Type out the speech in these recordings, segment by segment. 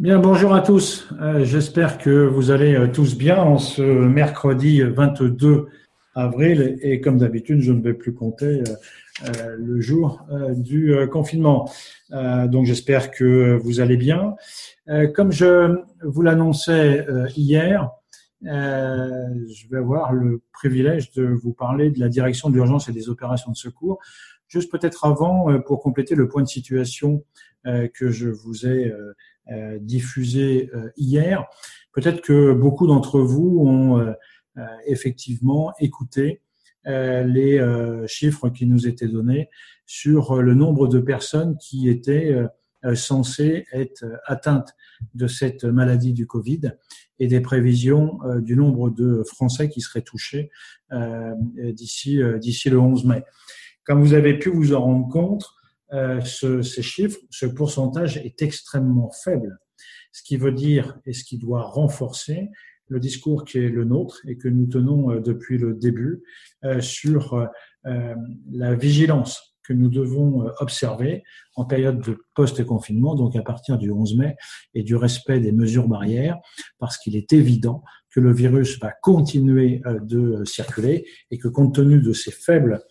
Bien, bonjour à tous. Euh, j'espère que vous allez euh, tous bien en ce mercredi 22 avril. Et comme d'habitude, je ne vais plus compter euh, le jour du confinement. Donc j'espère que vous allez bien. Comme je vous l'annonçais hier, je vais avoir le privilège de vous parler de la direction de l'urgence et des opérations de secours. Juste peut-être avant, pour compléter le point de situation que je vous ai diffusé euh, hier. Peut-être que beaucoup d'entre vous ont euh, effectivement écouté les chiffres qui nous étaient donnés sur le nombre de personnes qui étaient censées être atteintes de cette maladie du Covid et des prévisions du nombre de Français qui seraient touchés d'ici le 11 mai. Comme vous avez pu vous en rendre compte, euh, ce, ces chiffres, ce pourcentage est extrêmement faible. Ce qui veut dire et ce qui doit renforcer le discours qui est le nôtre et que nous tenons euh, depuis le début euh, sur la vigilance que nous devons observer en période de post-confinement, donc à partir du 11 mai, et du respect des mesures barrières, parce qu'il est évident que le virus va continuer de circuler et que compte tenu de ces faibles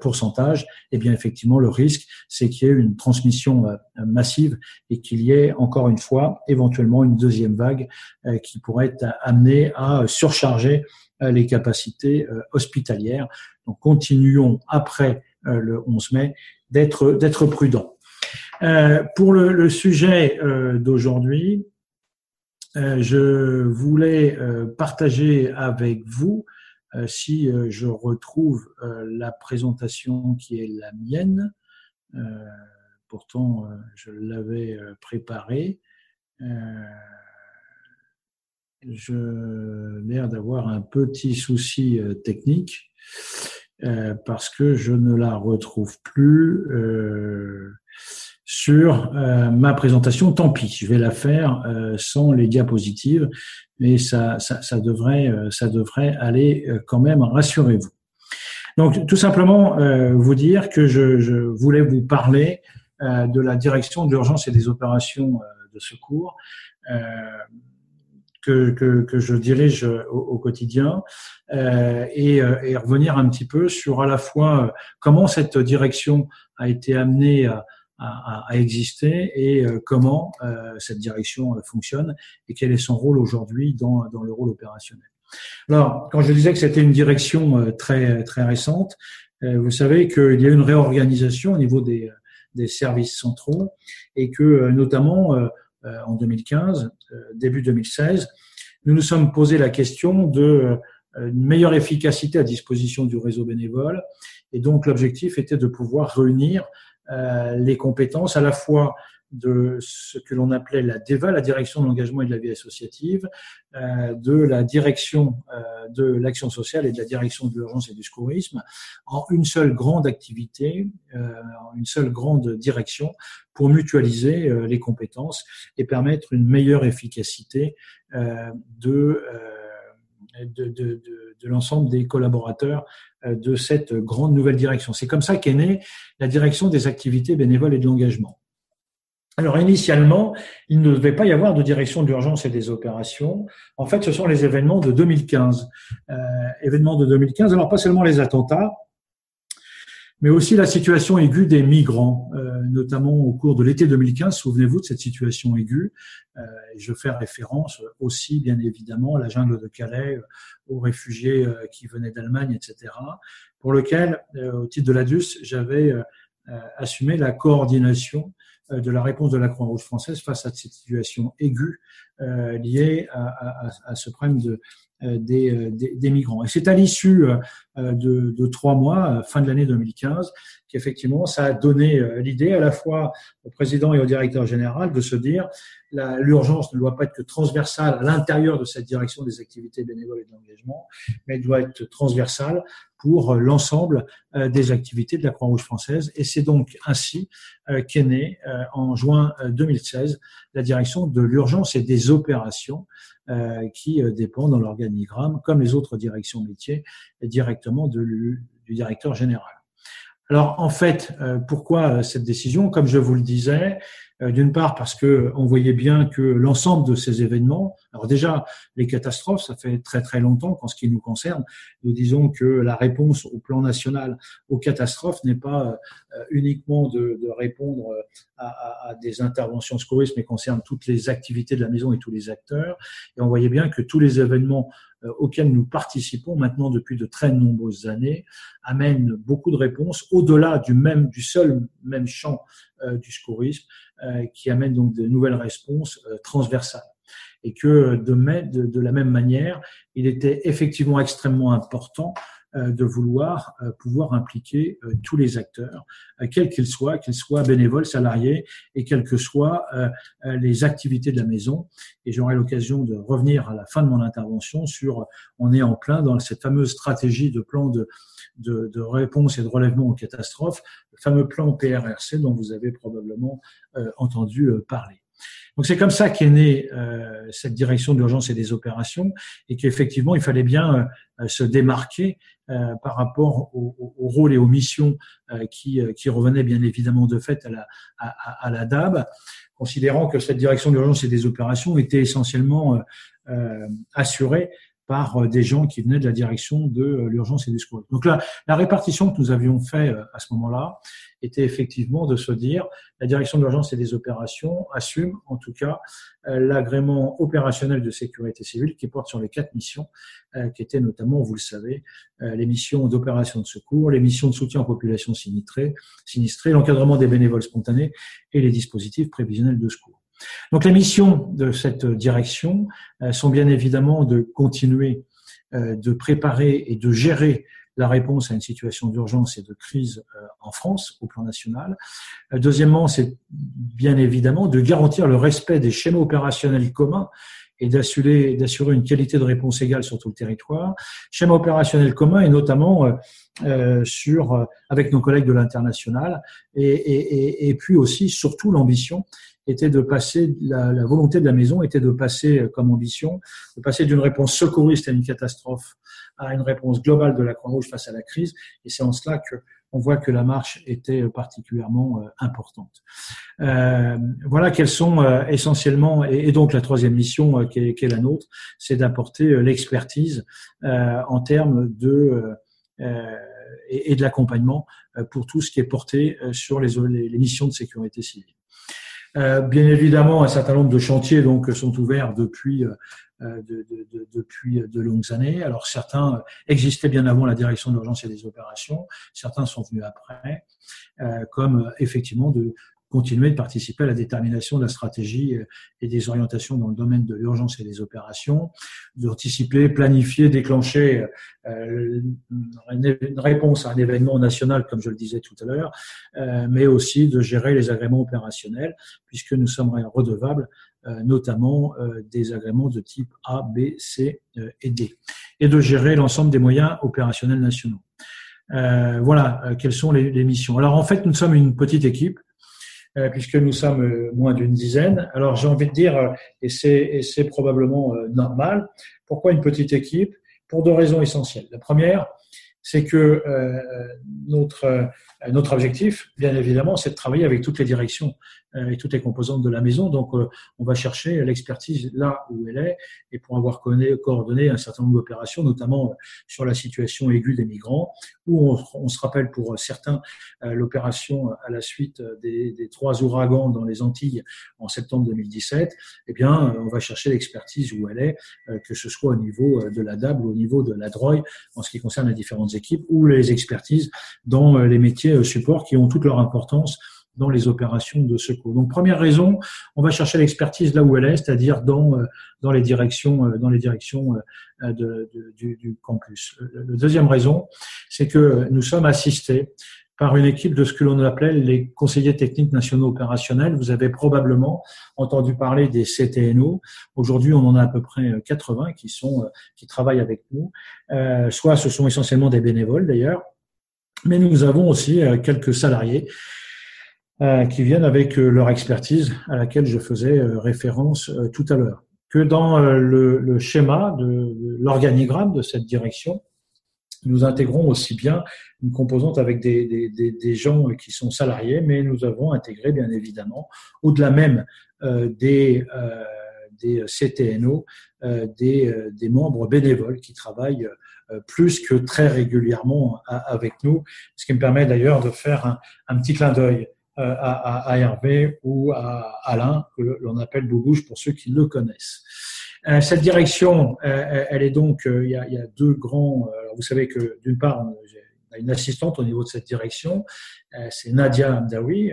pourcentage, eh bien effectivement le risque c'est qu'il y ait une transmission euh, massive et qu'il y ait encore une fois éventuellement une deuxième vague euh, qui pourrait être amenée à surcharger les capacités hospitalières. Donc continuons après le 11 mai d'être d'être prudents. pour le, le sujet d'aujourd'hui, je voulais partager avec vous euh, si euh, je retrouve euh, la présentation qui est la mienne, pourtant je l'avais préparée, je l'air d'avoir un petit souci technique parce que je ne la retrouve plus sur euh, ma présentation. Tant pis, je vais la faire euh, sans les diapositives, mais ça, ça, ça devrait, euh, ça devrait aller quand même, rassurez-vous. Donc, tout simplement, vous dire que je, je voulais vous parler de la direction de l'urgence et des opérations de secours que, que, que, je dirige au, au quotidien et, et, revenir un petit peu sur à la fois comment cette direction a été amenée à, à, à, exister et euh, comment euh, cette direction euh, fonctionne et quel est son rôle aujourd'hui dans, dans le rôle opérationnel. Alors, quand je disais que c'était une direction très très récente, vous savez qu'il y a une réorganisation au niveau des, des services centraux et que notamment en 2015, début 2016, nous nous sommes posé la question de une meilleure efficacité à disposition du réseau bénévole. Et donc l'objectif était de pouvoir réunir les compétences à la fois de ce que l'on appelait la DEVA, la direction de l'engagement et de la vie associative, euh, de la direction euh, de l'action sociale et de la direction de l'urgence et du secourisme, en une seule grande activité, en une seule grande direction pour mutualiser les compétences et permettre une meilleure efficacité de de, de, de, l'ensemble des collaborateurs euh, de cette grande nouvelle direction. C'est comme ça qu'est née la direction des activités bénévoles et de l'engagement. Alors initialement, il ne devait pas y avoir de direction d'urgence et des opérations. En fait, ce sont les événements de 2015. Euh, événements de 2015, alors pas seulement les attentats, mais aussi la situation aiguë des migrants, euh, notamment au cours de l'été 2015. Souvenez-vous de cette situation aiguë. Euh, je fais référence aussi, bien évidemment, à la jungle de Calais, euh, aux réfugiés euh, qui venaient d'Allemagne, etc., pour lequel, au titre de l'ADUS, j'avais assumé la coordination de la réponse de la Croix-Rouge française face à cette situation aiguë liée à, à, ce problème de, des, euh, des, des, migrants. Et c'est à l'issue euh, de, de, trois mois, fin de l'année 2015, qu'effectivement, ça a donné l'idée à la fois au président et au directeur général de se dire l'urgence ne doit pas être que transversale à l'intérieur de cette direction des activités bénévoles et d'engagement, mais doit être transversale pour l'ensemble des activités de la Croix-Rouge française. Et c'est donc ainsi qu'est née en juin 2016 la direction de l'urgence et des opérations euh, qui euh, dépend dans l'organigramme, comme les autres directions métiers, directement du directeur général. Alors en fait, euh, pourquoi cette décision? Comme je vous le disais, Euh, d'une part parce que on voyait bien que l'ensemble de ces événements, alors déjà les catastrophes, ça fait très très longtemps qu'en ce qui nous concerne, nous disons que la réponse au plan national aux catastrophes n'est pas euh, uniquement de, de répondre à, à, à, des interventions secouristes, mais concerne toutes les activités de la maison et tous les acteurs. Et on voyait bien que tous les événements euh, auxquels nous participons maintenant depuis de très nombreuses années amènent beaucoup de réponses au-delà du même du seul même champ euh, du secourisme euh, qui amène donc de nouvelles réponses transversales. Et que de, de, de, la même manière, il était effectivement extrêmement important euh, de vouloir euh, pouvoir impliquer euh, tous les acteurs, quels qu'ils soient, qu'ils soient bénévoles, salariés, et quelles que soient les activités de la maison. Et j'aurai l'occasion de revenir à la fin de mon intervention sur, on est en plein dans cette fameuse stratégie de plan de, de, de réponse et de relèvement aux catastrophes, le fameux plan PRRC dont vous avez probablement entendu parler. Donc c'est comme ça qu'est née euh, cette direction d'urgence et des opérations et qu'effectivement il fallait bien euh, se démarquer euh, par rapport au, au, rôle et aux missions euh, qui, euh, qui revenaient bien évidemment de fait à la, à, à la DAB, considérant que cette direction d'urgence et des opérations était essentiellement assurée par des gens qui venaient de la direction de l'urgence et du secours. Donc là, la répartition que nous avions fait à ce moment-là, était effectivement de se dire la direction de l'urgence et des opérations assume en tout cas euh, l'agrément opérationnel de sécurité civile qui porte sur les quatre missions euh, qui étaient notamment, vous le savez, euh, les missions d'opération de secours, les missions de soutien aux populations sinistrées l'encadrement des bénévoles spontanés et les dispositifs prévisionnels de secours. Donc les missions de cette direction sont bien évidemment de continuer de préparer et de gérer la réponse à une situation d'urgence et de crise euh, en France au plan national. Euh, deuxièmement, c'est bien évidemment de garantir le respect des schémas opérationnels communs et d'assurer, une qualité de réponse égale sur tout le territoire. Schéma opérationnel commun et notamment euh, euh avec nos collègues de l'international et, puis aussi surtout l'ambition était de passer la, volonté de la maison était de passer comme ambition de passer d'une réponse secouriste à une catastrophe à une réponse globale de la Croix-Rouge face à la crise. Et c'est en cela que on voit que la marche était particulièrement euh, importante. Euh, voilà quelles sont euh, essentiellement, et, donc la troisième mission qui est, la nôtre, c'est d'apporter l'expertise en termes de et, de l'accompagnement pour tout ce qui est porté sur les missions de sécurité civile. Bien évidemment, un certain nombre de chantiers donc sont ouverts depuis euh, de, de, de, depuis de longues années. Alors certains existaient bien avant la direction d'urgence et des opérations, certains sont venus après, euh, comme effectivement de continuer de participer à la détermination de la stratégie euh, et des orientations dans le domaine de l'urgence et des opérations, d'anticiper, planifier, déclencher euh, une réponse à un événement national, comme je le disais tout à l'heure, euh, mais aussi de gérer les agréments opérationnels, puisque nous sommes redevables euh, notamment euh, des agréments de type A, B, C euh, et D, et de gérer l'ensemble des moyens opérationnels nationaux. voilà quelles sont les, missions. Alors en fait, nous sommes une petite équipe puisque nous sommes moins d'une dizaine. Alors j'ai envie de dire, et c'est probablement normal, pourquoi une petite équipe? Pour deux raisons essentielles. La première, c'est que notre objectif, bien évidemment, c'est de travailler avec toutes les directions euh, et toutes les composantes de la maison. Donc, euh, on va chercher l'expertise là où elle est et pour avoir coordonné un certain nombre d'opérations, notamment euh, sur la situation aiguë des migrants, où on, se rappelle pour certains l'opération à la suite des, des, trois ouragans dans les Antilles en septembre 2017. Eh bien, on va chercher l'expertise où elle est, que ce soit au niveau de la DAB ou au niveau de la DROI en ce qui concerne les différentes équipes, ou les expertises dans les métiers support qui ont toute leur importance dans les opérations de secours. Donc première raison, on va chercher l'expertise là où elle est, c'est-à-dire dans euh, dans les directions euh, dans les directions euh, de, de, du, du, campus. La deuxième raison, c'est que nous sommes assistés par une équipe de ce que l'on appelait les conseillers techniques nationaux opérationnels. Vous avez probablement entendu parler des CTNO. Aujourd'hui, on en a à peu près 80 qui sont qui travaillent avec nous. Soit ce sont essentiellement des bénévoles d'ailleurs, mais nous avons aussi quelques salariés qui viennent avec euh, leur expertise à laquelle je faisais euh, référence tout à l'heure. Que dans le, le, schéma de, l'organigramme de cette direction, nous intégrons aussi bien une composante avec des, des, des, gens qui sont salariés, mais nous avons intégré bien évidemment, au-delà même euh, des, euh, des CTNO, euh, des, des, membres bénévoles qui travaillent plus que très régulièrement avec nous, ce qui me permet d'ailleurs de faire un petit clin d'œil à, à, Hervé ou à Alain, que l'on appelle Boubouche pour ceux qui le connaissent. Euh, cette direction, euh, elle est donc, euh, il y a, il y a deux grands. vous savez que d'une part, on a une assistante au niveau de cette direction, c'est Nadia Amdawi.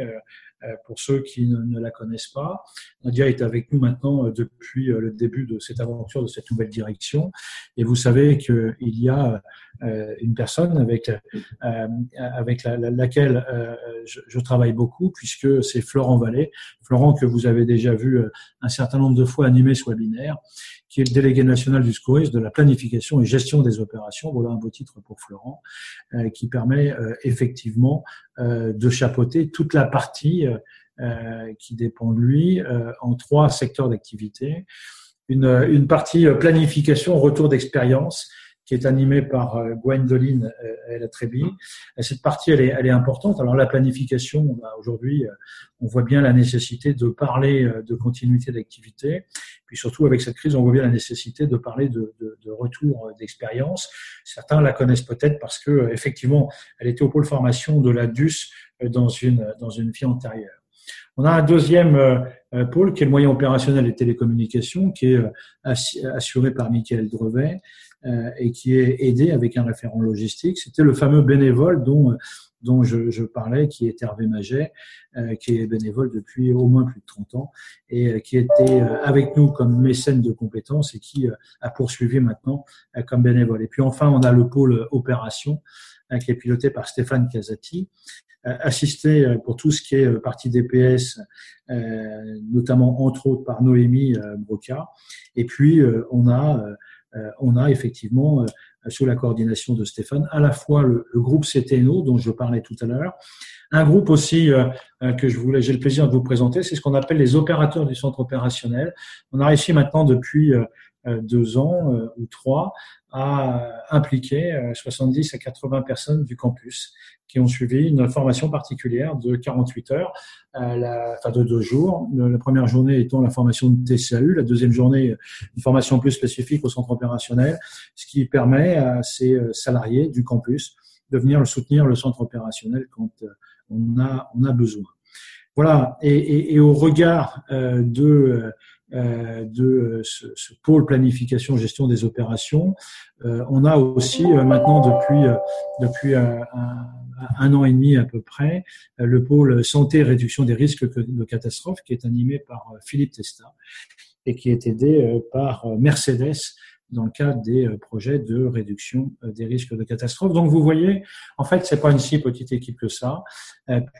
Pour ceux qui ne, la connaissent pas, Nadia est avec nous maintenant depuis le début de cette aventure, de cette nouvelle direction. Et vous savez qu'il y a euh, une personne avec euh, avec la, laquelle euh, je, je, travaille beaucoup, puisque c'est Florent Vallée. Florent que vous avez déjà vu un certain nombre de fois animer ce webinaire, qui est le délégué national du SCORIS de la planification et gestion des opérations. Voilà un beau titre pour Florent, qui permet effectivement de chapeauter toute la partie qui dépend de lui en trois secteurs d'activité. Une, partie planification, retour d'expérience, qui est animée par euh, Gwendoline euh, la Trébi. Cette partie, elle est, elle est importante. Alors la planification, aujourd'hui, euh, on voit bien la nécessité de parler de continuité d'activité. Puis surtout, avec cette crise, on voit bien la nécessité de parler de, de, de retour d'expérience. Certains la connaissent peut-être parce que, effectivement, elle était au pôle formation de la DUS dans une, dans une vie antérieure. On a un deuxième pôle qui est le moyen opérationnel et télécommunications, qui est assuré par Michael Drevet, euh, et qui est aidé avec un référent logistique. C'était le fameux bénévole dont dont je, je, parlais, qui est Hervé Maget, euh, qui est bénévole depuis au moins plus de 30 ans et euh, qui était avec nous comme mécène de compétences et qui a poursuivi maintenant comme bénévole. Et puis enfin, on a le pôle opération qui est piloté par Stéphane Casati, assisté pour tout ce qui est partie DPS, notamment entre autres par Noémie Broca. Et puis, on a euh, on a effectivement, euh, sous la coordination de Stéphane, à la fois le, groupe CTNO dont je parlais tout à l'heure, un groupe aussi euh, que je voulais, j'ai le plaisir de vous présenter, c'est ce qu'on appelle les opérateurs du centre opérationnel. On a réussi maintenant depuis deux ans ou trois à impliquer 70 à 80 personnes du campus qui ont suivi une formation particulière de 48 heures, euh, la, enfin de deux jours. La première journée étant la formation de TCAU, la deuxième journée une formation plus spécifique au centre opérationnel, ce qui permet à ces euh, salariés du campus de venir soutenir le centre opérationnel quand euh, on a, on a besoin. Voilà, et, et, et au regard euh, de euh, de ce, ce, pôle planification gestion des opérations. Euh, on a aussi maintenant depuis depuis un, un an et demi à peu près, euh, le pôle santé réduction des risques de catastrophe qui est animé par euh, Philippe Testa et qui est aidé euh, par Mercedes dans le cadre des projets de réduction des risques de catastrophe. Donc vous voyez, en fait, c'est pas une si petite équipe que ça,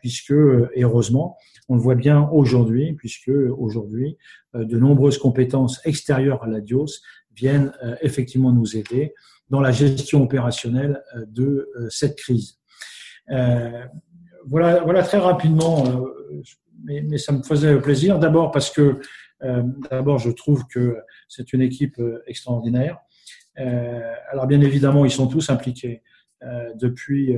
puisque heureusement, on le voit bien aujourd'hui, puisque aujourd'hui, de nombreuses compétences extérieures à la DIOS viennent effectivement nous aider dans la gestion opérationnelle de cette crise. Euh, voilà, voilà très rapidement, euh, mais, ça me faisait plaisir. D'abord parce que euh, d'abord je trouve que c'est une équipe extraordinaire. alors bien évidemment, ils sont tous impliqués depuis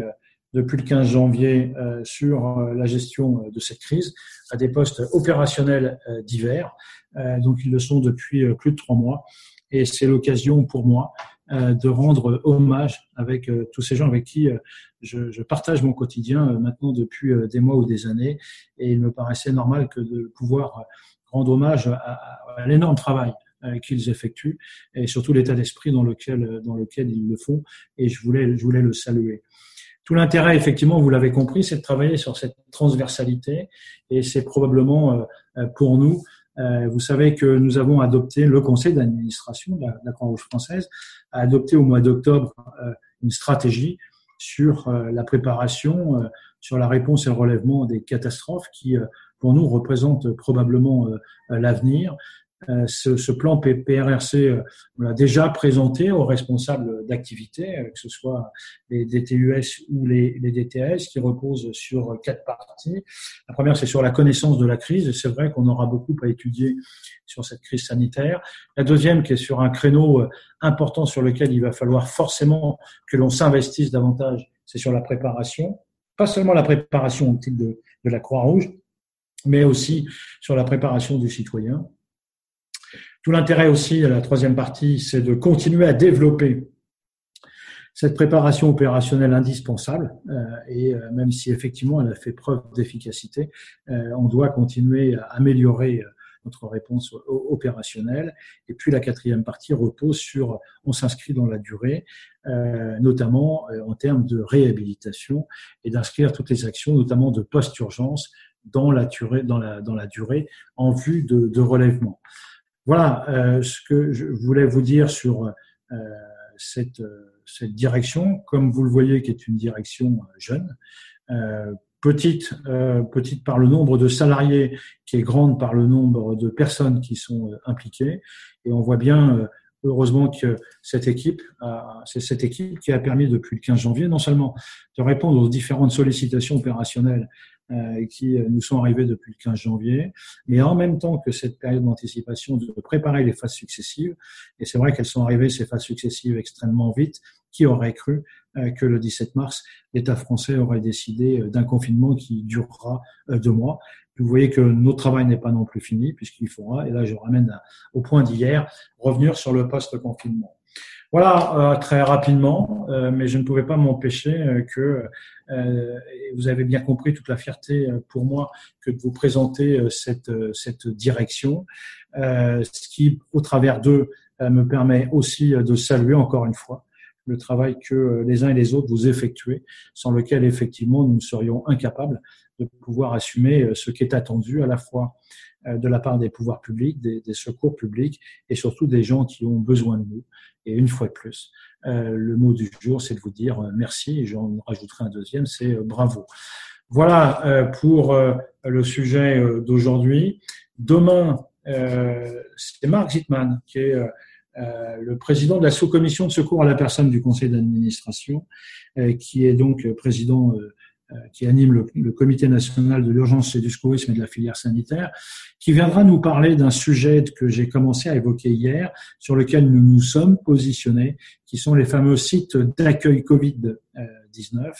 depuis le 15 janvier sur la gestion de cette crise à des postes opérationnels divers. donc ils le sont depuis plus de trois mois et c'est l'occasion pour moi euh, de rendre hommage avec euh, tous ces gens avec qui euh, je, je, partage mon quotidien maintenant depuis des mois ou des années. Et il me paraissait normal que de pouvoir rendre hommage à, l'énorme travail qu'ils effectuent et surtout l'état d'esprit dans lequel dans lequel ils le font. Et je voulais je voulais le saluer. Tout l'intérêt, effectivement, vous l'avez compris, c'est de travailler sur cette transversalité et c'est probablement pour nous euh, vous savez que nous avons adopté, le conseil d'administration de la, Croix-Rouge française a adopté au mois d'octobre euh, une stratégie sur euh, la préparation, sur la réponse et le relèvement des catastrophes qui, pour nous, représentent probablement l'avenir. Euh, ce, plan PRRC, euh, on l'a déjà présenté aux responsables d'activité, que ce soit les DTUS ou les, les, DTS, qui reposent sur quatre parties. La première, c'est sur la connaissance de la crise. C'est vrai qu'on aura beaucoup à étudier sur cette crise sanitaire. La deuxième, qui est sur un créneau important sur lequel il va falloir forcément que l'on s'investisse davantage, c'est sur la préparation. Pas seulement la préparation au titre de, de la Croix-Rouge, mais aussi sur la préparation du citoyen. Tout l'intérêt aussi, la troisième partie, c'est de continuer à développer cette préparation opérationnelle indispensable, euh, et euh, même si effectivement elle a fait preuve d'efficacité, euh, on doit continuer à améliorer notre réponse opérationnelle. Et puis la quatrième partie repose sur, on s'inscrit dans la durée, notamment en termes de réhabilitation et d'inscrire toutes les actions, notamment de post-urgence, dans la durée, dans la, dans la durée en vue de, de relèvement. Voilà euh, ce que je voulais vous dire sur euh, cette, cette direction, comme vous le voyez, qui est une direction euh, jeune, euh, petite, euh, petite par le nombre de salariés, qui est grande par le nombre de personnes qui sont impliquées. Et on voit bien heureusement que cette équipe, c'est cette équipe qui a permis depuis le 15 janvier non seulement de répondre aux différentes sollicitations opérationnelles euh, qui euh, nous sont arrivés depuis le 15 janvier, mais en même temps que cette période d'anticipation de préparer les phases successives. Et c'est vrai qu'elles sont arrivées, ces phases successives, extrêmement vite. Qui aurait cru euh, que le 17 mars, l'État français aurait décidé d'un confinement qui durera deux mois vous voyez que notre travail n'est pas non plus fini, puisqu'il faudra, et là je ramène au point d'hier, revenir sur le post-confinement. Voilà, euh, très rapidement, euh, mais je ne pouvais pas m'empêcher euh, que vous avez bien compris toute la fierté pour moi que de vous présenter cette, cette direction, ce qui, au travers d'eux, me permet aussi de saluer encore une fois le travail que les uns et les autres vous effectuez, sans lequel effectivement nous serions incapables de pouvoir assumer ce qui est attendu à la fois de la part des pouvoirs publics, des, des, secours publics et surtout des gens qui ont besoin de nous. Et une fois de plus, euh, le mot du jour, c'est de vous dire euh, merci, et j'en rajouterai un deuxième, c'est euh, bravo. Voilà pour le sujet d'aujourd'hui. Demain, c'est Marc Zittmann, qui est le président de la sous-commission de secours à la personne du conseil d'administration, qui est donc président euh, qui anime le, Comité national de l'urgence et du secourisme et de la filière sanitaire, qui viendra nous parler d'un sujet que j'ai commencé à évoquer hier, sur lequel nous nous sommes positionnés, qui sont les fameux sites d'accueil Covid-19,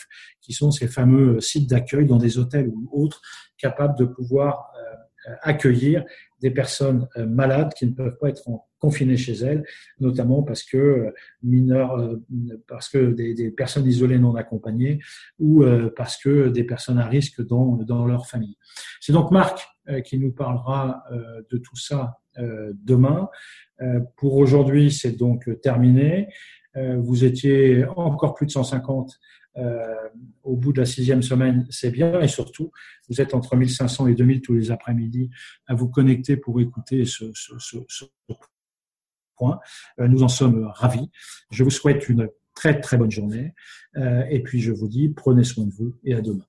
qui sont ces fameux sites d'accueil dans des hôtels ou autres, capables de pouvoir euh, accueillir des personnes euh, malades qui ne peuvent pas être confinées chez elles, notamment parce que euh, mineurs, euh, parce que des, personnes isolées non accompagnées ou parce que des personnes à risque dans, dans leur famille. C'est donc Marc qui nous parlera de tout ça demain. Pour aujourd'hui, c'est donc terminé. Vous étiez encore plus de 150 euh, au bout de la sixième semaine, c'est bien. Et surtout, vous êtes entre 1500 et 2000 tous les après-midi à vous connecter pour écouter ce, ce point. Euh, nous en sommes ravis. Je vous souhaite une très très bonne journée. Euh, et puis je vous dis, prenez soin de vous et à demain.